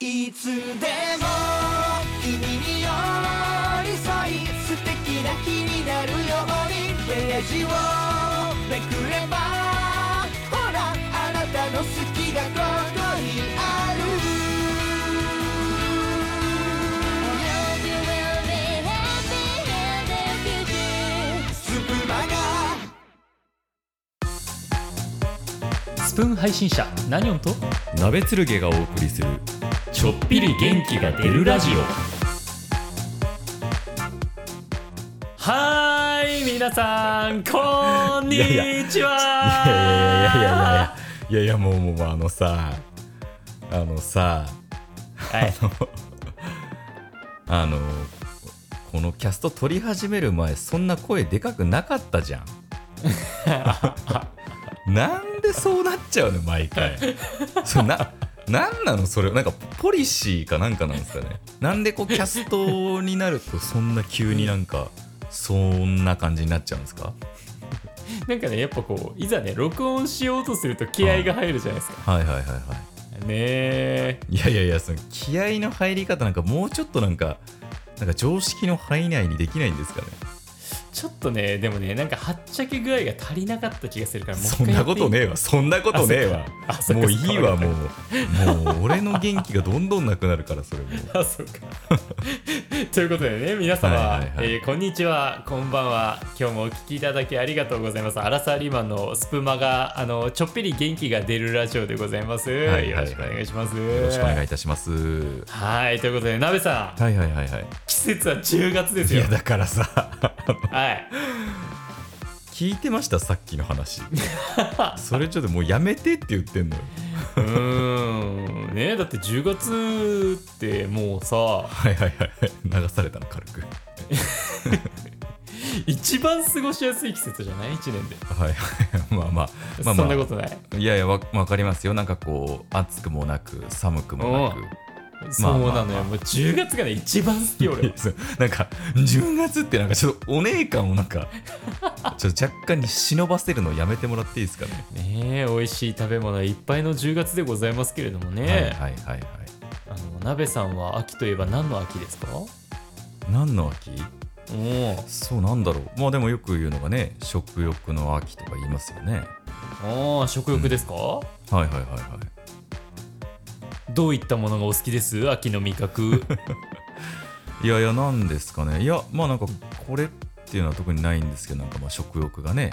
いつでも君に寄り添い素敵な日になるようにページをめくればほらあなたの好きがここにある Hope you will be happy in the future スプマガスプーン配信者ナニョンと鍋つるげがお送りするちょっぴり元気が出るラジオ。はーい皆さんこんにちは。いやいやいやいやいやいやいやもうもうあのさあのさはいあのあのこのキャスト撮り始める前そんな声でかくなかったじゃんなんでそうなっちゃうの毎回それななんなのそれ？なんかポリシーかなんかなんですかね？なんでこうキャストになるとそんな急になんかそんな感じになっちゃうんですか？なんかねやっぱこういざね録音しようとすると気合が入るじゃないですか。はいはいはいはい。ねえ。いやいやいやその気合の入り方なんかもうちょっとなんかなんか常識の範囲内にできないんですかね？ちょっとねでもねなんかはっちゃけ具合が足りなかった気がするからもう一そんなことねえわ。そんなことねえわ。もういいわもう。もう俺の元気がどんどんなくなるからそれも。あそうかということでね皆様、はいはいはい。えーこんにちは。こんばんは。今日もお聞きいただきありがとうございます。アラサーリマンのスプマがあのちょっぴり元気が出るラジオでございます、いはいはい。よろしくお願いします。よろしくお願いいたします。はいということで鍋さん。はいはいはいはい。季節は10月ですよ。いやだからさ はい。聞いてました？さっきの話。それちょっともうやめてって言ってんのよ。うーん。ねだって10月ってもうさはいはいはいはい。流されたの軽く。一番過ごしやすい季節じゃない？1年で、はいはい。まあまあ。まあまあ。そんなことない。いやいやわわかりますよ。なんかこう暑くもなく寒くもなくそうなのよ、もう10月がね一番好き俺 なんか10月ってなんかちょっとお姉感をなんか ちょっと若干に忍ばせるのやめてもらっていいですかね？ねえ美味しい食べ物いっぱいの10月でございますけれどもね、はいはいはいはい。あの鍋さんは秋といえば何の秋ですか？何の秋？おそうなんだろう。まあでもよく言うのがね食欲の秋とか言いますよね。お食欲ですか、はいはいはいはい。どういったものがお好きです？秋の味覚。いやいやなんですかね。いやまあなんかこれっていうのは特にないんですけどなんかまあ食欲がね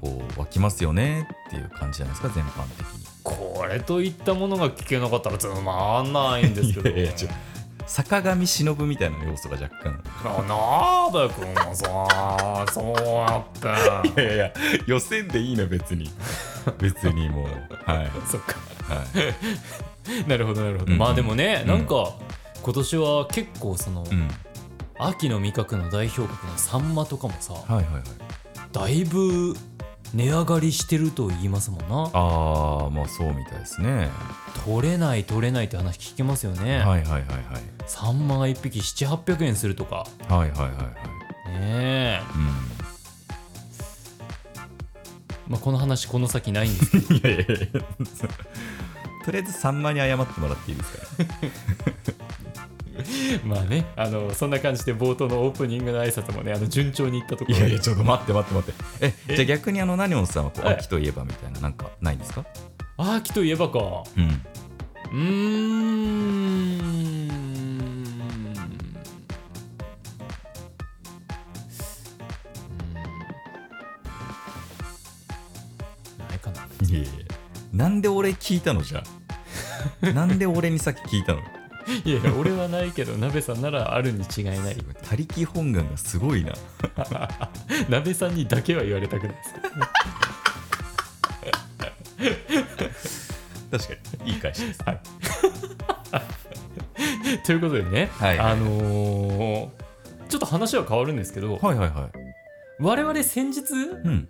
こう湧きますよねっていう感じじゃないですか全般的に。これといったものが聞けなかったらつまんないんですけど。いやいや坂上忍みたいな要素が若干。あ鍋くんもさそうやって いやいや予選でいいの別に。別にもう。はい。そっか。はいなるほどなるほど、うん。まあでもね、うん。なんか今年は結構その、うん。秋の味覚の代表格のサンマとかもさはいはいはい。だいぶ値上がりしてると言いますもんな。ああまあそうみたいですね。取れない取れないって話聞きますよね、はいはいはいはい。サンマが1匹7800円するとか。はいはいはいはい。ねえ、うまあ、この話この先ないんですけど。ん いやいやいや。とりあえずさんまに謝ってもらっていいですか？まあねあのそんな感じで冒頭のオープニングの挨拶もねあの順調にいったところで。いやいやちょっと待って待って待って。ええ？じゃあ逆にあの何音さんはこうはい。秋といえばみたいななんかないんですか？秋といえばか。うん。うーんいやいやなんで俺聞いたのじゃあ？なんで俺に先聞いたの？いやいや俺はないけど鍋さんならあるに違いない。他力本願がすごいな。鍋さんにだけは言われたくないです。確かにいい返しです。はい。ということでね、はい。はいはいあのーちょっと話は変わるんですけど、はいはいはい。我々先日、うん。あのー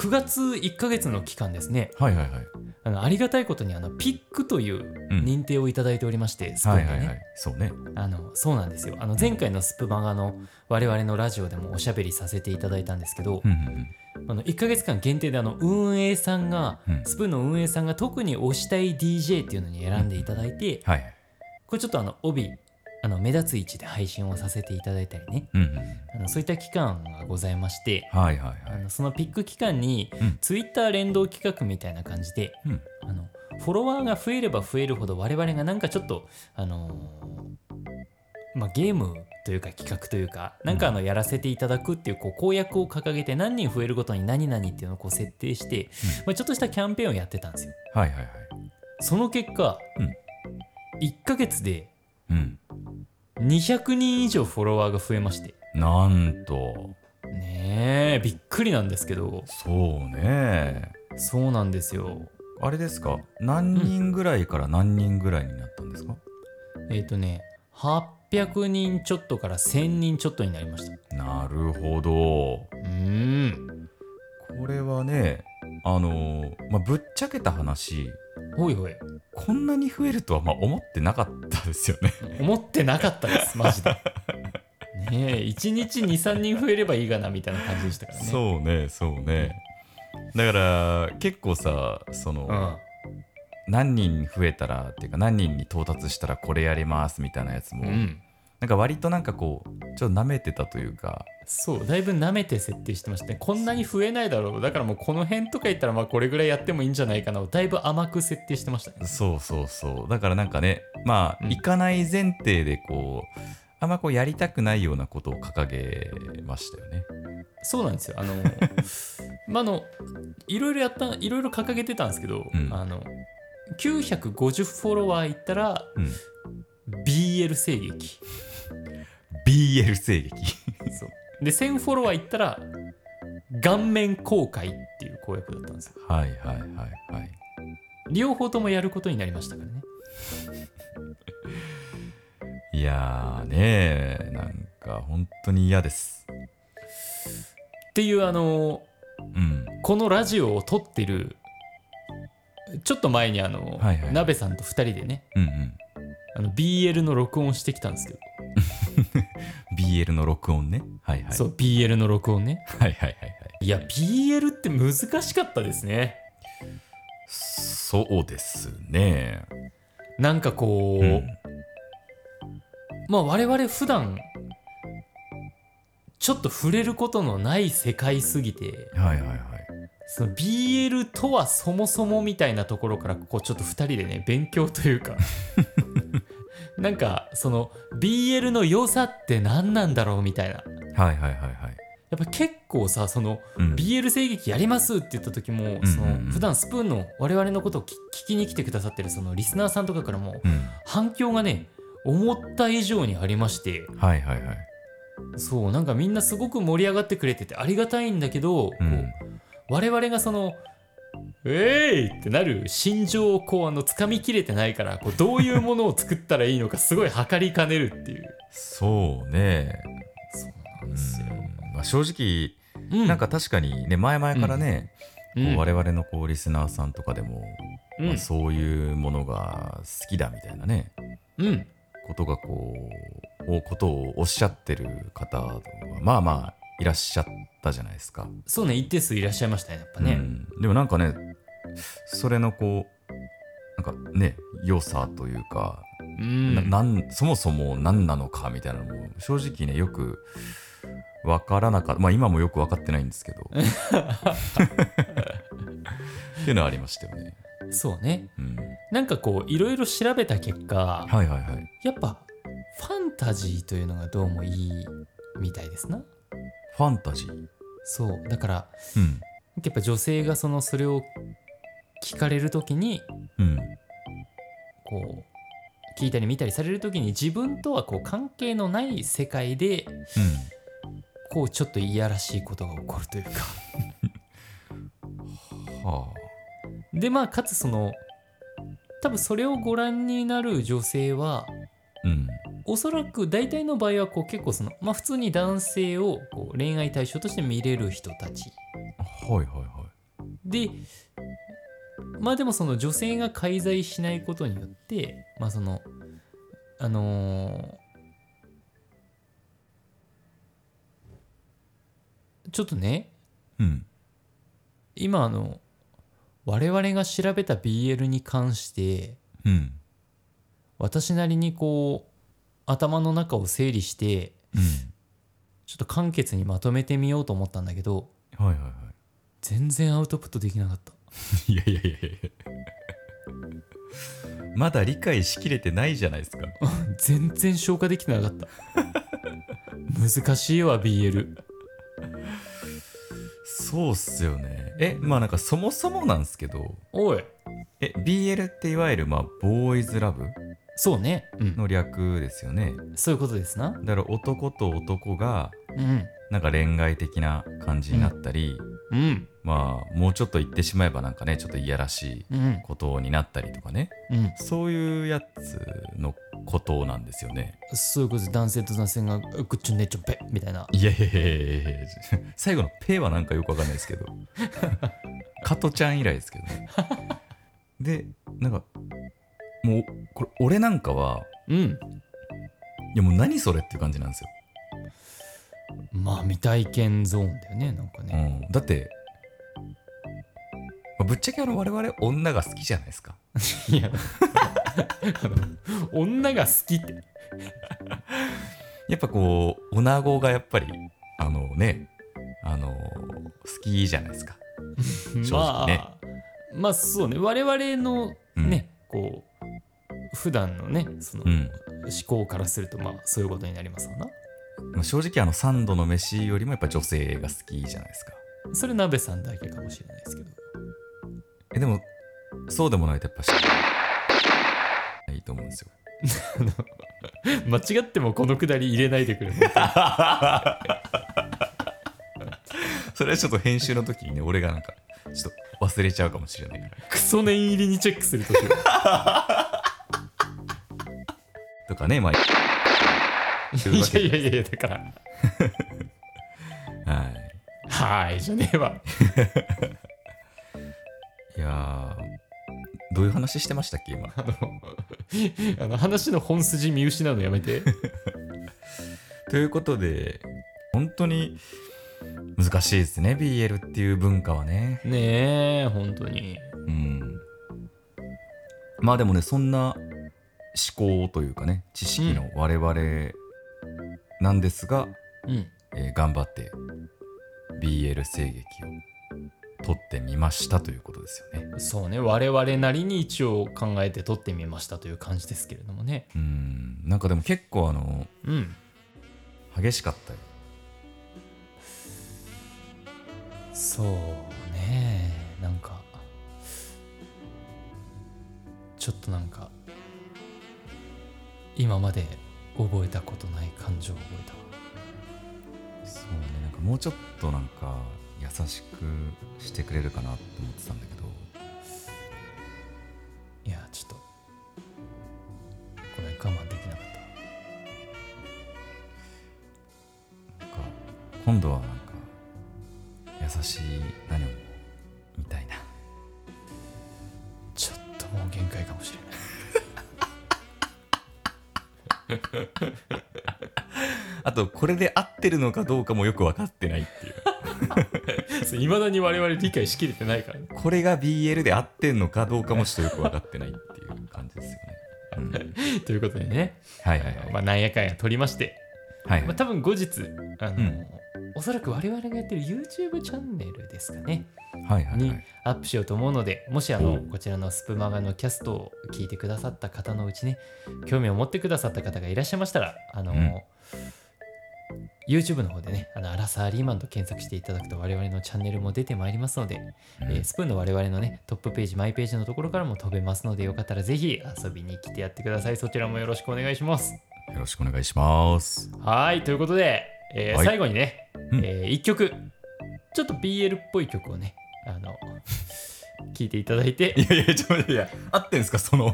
9月1ヶ月の期間ですね。はいはいはい。あのありがたいことにあのピックといううん認定をいただいておりまして、スプーンでね、はいはいはい。そうね。あのそうなんですよ。あの前回のスプマガの我々のラジオでもおしゃべりさせていただいたんですけど、うんうんうん。あの1ヶ月間限定であの運営さんが、うん。スプーンの運営さんが特に推したい DJ っていうのに選んでいただいて、はい。これちょっとあの帯あの目立つ位置で配信をさせていただいたりね。うんうん。あのそういった期間がございまして。はいはいはい。あのそのピック期間に、うん。Twitter 連動企画みたいな感じでうん。あのフォロワーが増えれば増えるほど我々がなんかちょっとあのーまあ、ゲームというか企画というかなんかあのやらせていただくっていうこう公約を掲げて何人増えるごとに何々っていうのをこう設定して、まあ、ちょっとしたキャンペーンをやってたんですよ。はいはいはい。その結果、うん。1ヶ月でうん200人以上フォロワーが増えまして。なんと。ねえびっくりなんですけど。そうね。そうなんですよ。あれですか？何人ぐらいから何人ぐらいになったんですか、えっ、とね800人ちょっとから1000人ちょっとになりました。なるほど。うーん。これはねあのーまあぶっちゃけた話。ほいほい。こんなに増えるとはまあ思ってなかったですよね。思ってなかったですマジで。ねえ1日23人増えればいいかなみたいな感じでしたからね。そうねそうね。だから結構さその、うん。何人増えたらっていうか何人に到達したらこれやりますみたいなやつも、うんなんか割となんかこうちょっと舐めてたというか。そうだいぶ舐めて設定してましたね。こんなに増えないだろう。だからもうこの辺とか言ったらまあこれぐらいやってもいいんじゃないかなをだいぶ甘く設定してましたね。そうそうそう。だからなんかねまあ、うん。行かない前提でこうあんまこうやりたくないようなことを掲げましたよね。そうなんですよ。あの まああのいろいろやったいろいろ掲げてたんですけど、うん。あの950フォロワーいったらうん。BL 声劇 BL 声劇 そう。で1000フォロワーいったら顔面公開っていう公約だったんですよ。はいはいはいはい。両方ともやることになりましたからね。いやーねーなんか本当に嫌です。っていうあのうん。このラジオを撮ってるちょっと前にあの、はいはい。鍋さんと2人でねうんうん。あの BL の録音をしてきたんですけど、BL の録音ね。はいはい。そう BL の録音ね。はいはいはいはい。いや BL って難しかったですね。そうですね。なんかこう、うん。まあ我々普段ちょっと触れることのない世界すぎてはいはいはい。その BL とはそもそもみたいなところからこうちょっと2人でね勉強というか なんかその BL の良さって何なんだろうみたいな。はいはいはいはい。やっぱ結構さそのうん。BL 声劇やりますって言った時も、うんうんその普段スプーンの我々のことを聞聞きに来てくださってるそのリスナーさんとかからもうん。反響がね思った以上にありまして。はいはいはい。そうなんかみんなすごく盛り上がってくれててありがたいんだけど、うん。我々がその「えい!」ってなる心情をこうあの掴みきれてないからこうどういうものを作ったらいいのかすごい測りかねるっていう。そうね。そううなんですよ、ん。まあ、正直うん。なんか確かにね前々からね、うん。我々のこうリスナーさんとかでも、うん。まあ、そういうものが好きだみたいなねうん。ことがこうおことをおっしゃってる方はまあまあいらっしゃったじゃないですか。そうね一定数いらっしゃいましたねやっぱね、うん。でもなんかねそれのこうなんかね良さというか、うんななんそもそも何なのかみたいなのも正直ねよく分からなかったまあ今もよく分かってないんですけどっていうのはありましたよね。そうねうん、なんかこういろいろ調べた結果、はいはいはい。やっぱファンタジーというのがどうもいいみたいですなファンタジー？そうだからうん。やっぱ女性がそのそれを聞かれる時にうん。こう聞いたり見たりされる時に自分とはこう関係のない世界でこうちょっといやらしいことが起こるというかうん。はあ。でまあかつその多分それをご覧になる女性はうん。おそらく大体の場合はこう結構そのまあ普通に男性をこう恋愛対象として見れる人たちはいはいはい。でまあでもその女性が介在しないことによってまあそのあのーちょっとねうん。今あの我々が調べた BL に関してうん。私なりにこう頭の中を整理してうん。ちょっと簡潔にまとめてみようと思ったんだけどはいはいは全然アウトプットできなかったいいやいやいやいや。まだ理解しきれてないじゃないですか。全然消化できてなかった。難しいわ BL そうっすよね。えまあなんかそもそもなんですけど。おい。え BL っていわゆるまあボーイズラブ？そうね。うん。の略ですよね。そういうことですな。だから男と男がうん。なんか恋愛的な感じになったり、うん。まあもうちょっと言ってしまえばなんかねちょっといやらしいうん。ことになったりとかね。うん。そういうやつのことなんですよね。そういうことで男性と男性がグッチョンネッチョンペッみたいな。いやいやいやいやいや。最後の「ペ」はなんかよくわかんないですけど。加トちゃん以来ですけどね。でなんかもうこれ俺なんかはうん。いやもう何それっていう感じなんですよ、まあ未体験ゾーンだよねなんかね、うん、だって、まあぶっちゃけあの我々女が好きじゃないですか。いや。女が好きって。やっぱこう女子がやっぱりあのねあの好きじゃないですか。正直ね。まあまあそうね。我々のね、こう普段のねその、うん。思考からするとまあそういうことになりますわな。まあ正直あの三度の飯よりもやっぱ女性が好きじゃないですか。それ鍋さんだけかもしれないですけど。えでもそうでもないとやっぱしいいと思うんですよ。間違ってもこのくだり入れないでくれ それはちょっと編集の時にね俺がなんかちょっと忘れちゃうかもしれないから。クソ念入りにチェックするとしよとかねまあいやいやいやいやだから。はい。はいじゃねえわ。いやーどういう話してましたっけ今？あの あの話の本筋見失うのやめて。ということで本当に難しいですね BL っていう文化はね。ねえ本当に。うん。まあでもねそんな思考というかね知識の我々なんですが、うん。えー頑張って BL 声劇を撮ってみましたということですよね。そうね。我々なりに一応考えて撮ってみましたという感じですけれどもね。うん。なんかでも結構あのうん。激しかったよ。そうね。なんかちょっとなんか今まで覚えたことない感情を覚えたそうねなんかもうちょっとなんか優しくしてくれるかなって思ってたんだけど。あとこれで合ってるのかどうかもよく分かってないっていう。いまだに我々理解しきれてないからね。これが BL で合ってんのかどうかもちょっとよく分かってないっていう感じですよね、うん、は いということでね、はいはいまあ、なんやかんや撮りまして、はいはい。まあ、多分後日あの、うんおそらく我々がやってる YouTube チャンネルですかね。にはいはいはい。アップしようと思うのでもしあのおこちらのスプマガのキャストを聞いてくださった方のうちね興味を持ってくださった方がいらっしゃいましたらあの、うん。YouTube の方でねあのアラサーリーマンと検索していただくと我々のチャンネルも出てまいりますので、えースプーンの我々のねトップページマイページのところからも飛べますのでよかったらぜひ遊びに来てやってください。そちらもよろしくお願いします。よろしくお願いします。はいということで、えーはい最後にね、うんえ1曲ちょっと BL っぽい曲をねあの 聞いていただいていやいやちょっと待っていや合ってんすか？その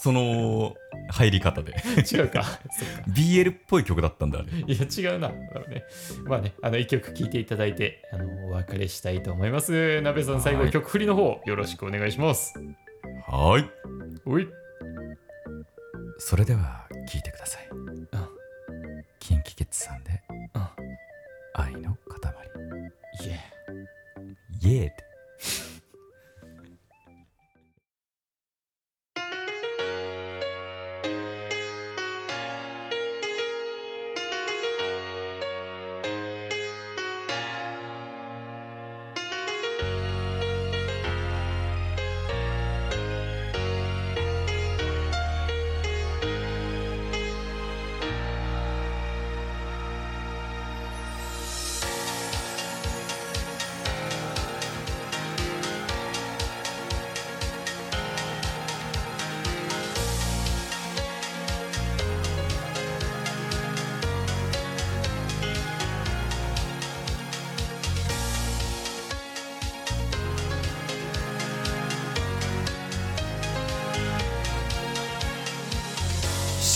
その入り方で違うか そっか BL っぽい曲だったんだあれいや違うな。だろうね。まあね、あの一曲聴いていただいて、あのお別れしたいと思います。なべさん、最後はい曲振りの方、よろしくお願いします。はいおい。それでは聞いてくださいうん。キンキキッズさんでうん。愛の塊いえ。イエーって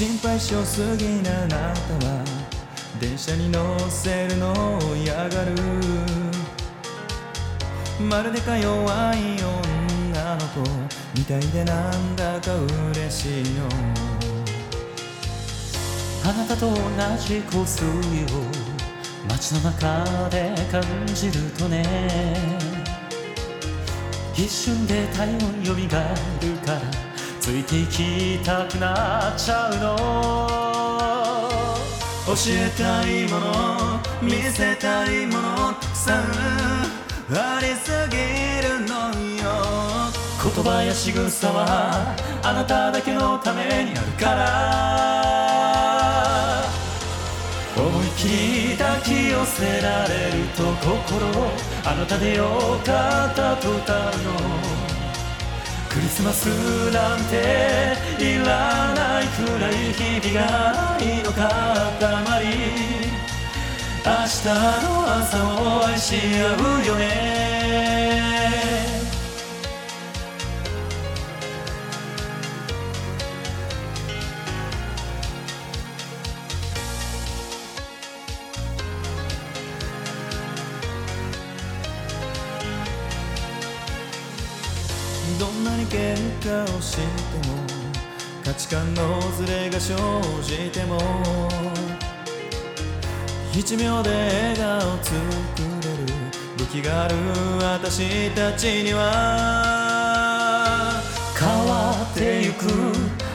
心配性すぎなあなたは電車に乗せるのを嫌がる。まるでか弱い女の子みたいでなんだか嬉しいの。あなたと同じ香水を街の中で感じるとね。一瞬で体温よみがえるからついてきたくなっちゃうの。教えたいもの見せたいものたくさんありすぎるのよ。言葉や仕草はあなただけのためにあるから。思い切り抱き寄せられると心あなたでよかったと歌うの。スマスなんていらないくらい日々が愛の塊。明日の朝を愛し合うよね。喧嘩をしても価値観のズレが生じても一秒で笑顔作れる武器がある私たちには変わってゆく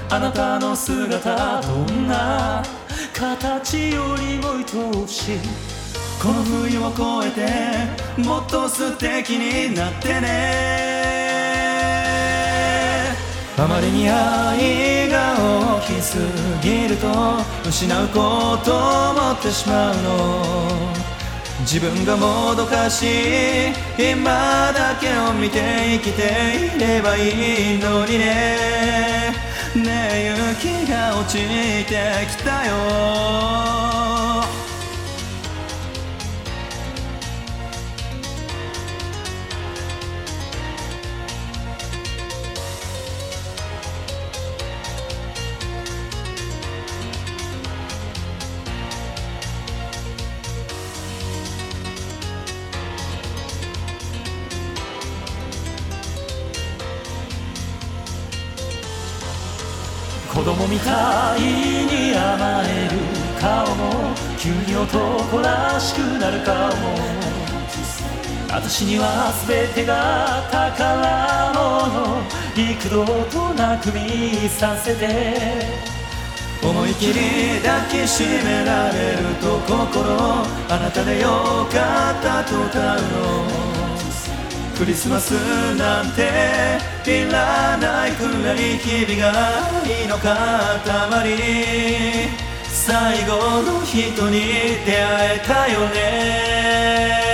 あなたの姿どんな形よりも愛おしいこの冬を越えてもっと素敵になってねあまりに愛が大きすぎると失うことを思ってしまうの。自分がもどかしい今だけを見て生きていればいいのにね。ねえ雪が落ちてきたよ。供みたいに甘える顔も急に男らしくなる顔も。私には全てが宝物。幾度となく見させて。思い切り抱きしめられると心あなたでよかったと歌うの。クリスマスなんていらないくらい日々が愛の塊最後の人に出会えたよね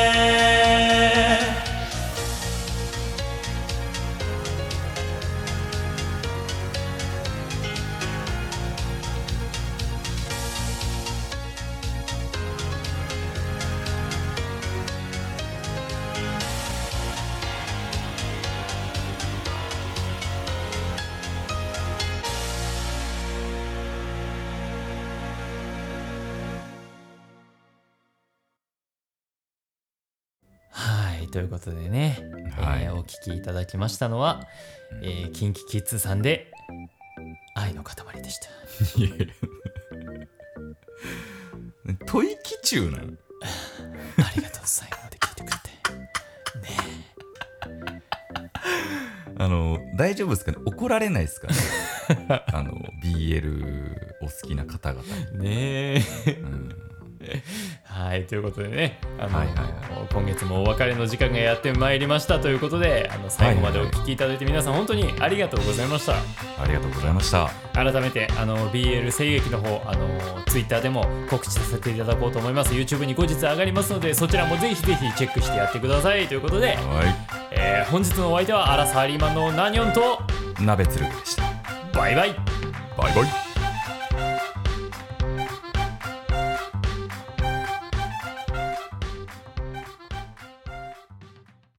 ということでね、はい。えーお聞きいただきましたのは、えー、キンキキッズさんで「愛の塊」でした。吐息中なの ありがとう最後まで聞いてくれて。あの大丈夫ですかね？怒られないですかね？あの BL お好きな方々に、ねえ。うんはいということでねあの、はいはいは今月もお別れの時間がやってまいりましたということであの最後までお聞きいただいて皆さん本当にありがとうございました。ありがとうございました。改めてあの BL 声劇の方あの Twitter でも告知させていただこうと思います。YouTube に後日上がりますのでそちらもぜひぜひチェックしてやってくださいということで、はえー本日のお相手はアラサーリーマンのナニョンとい鍋つるべでした。バイバイ。バイバイ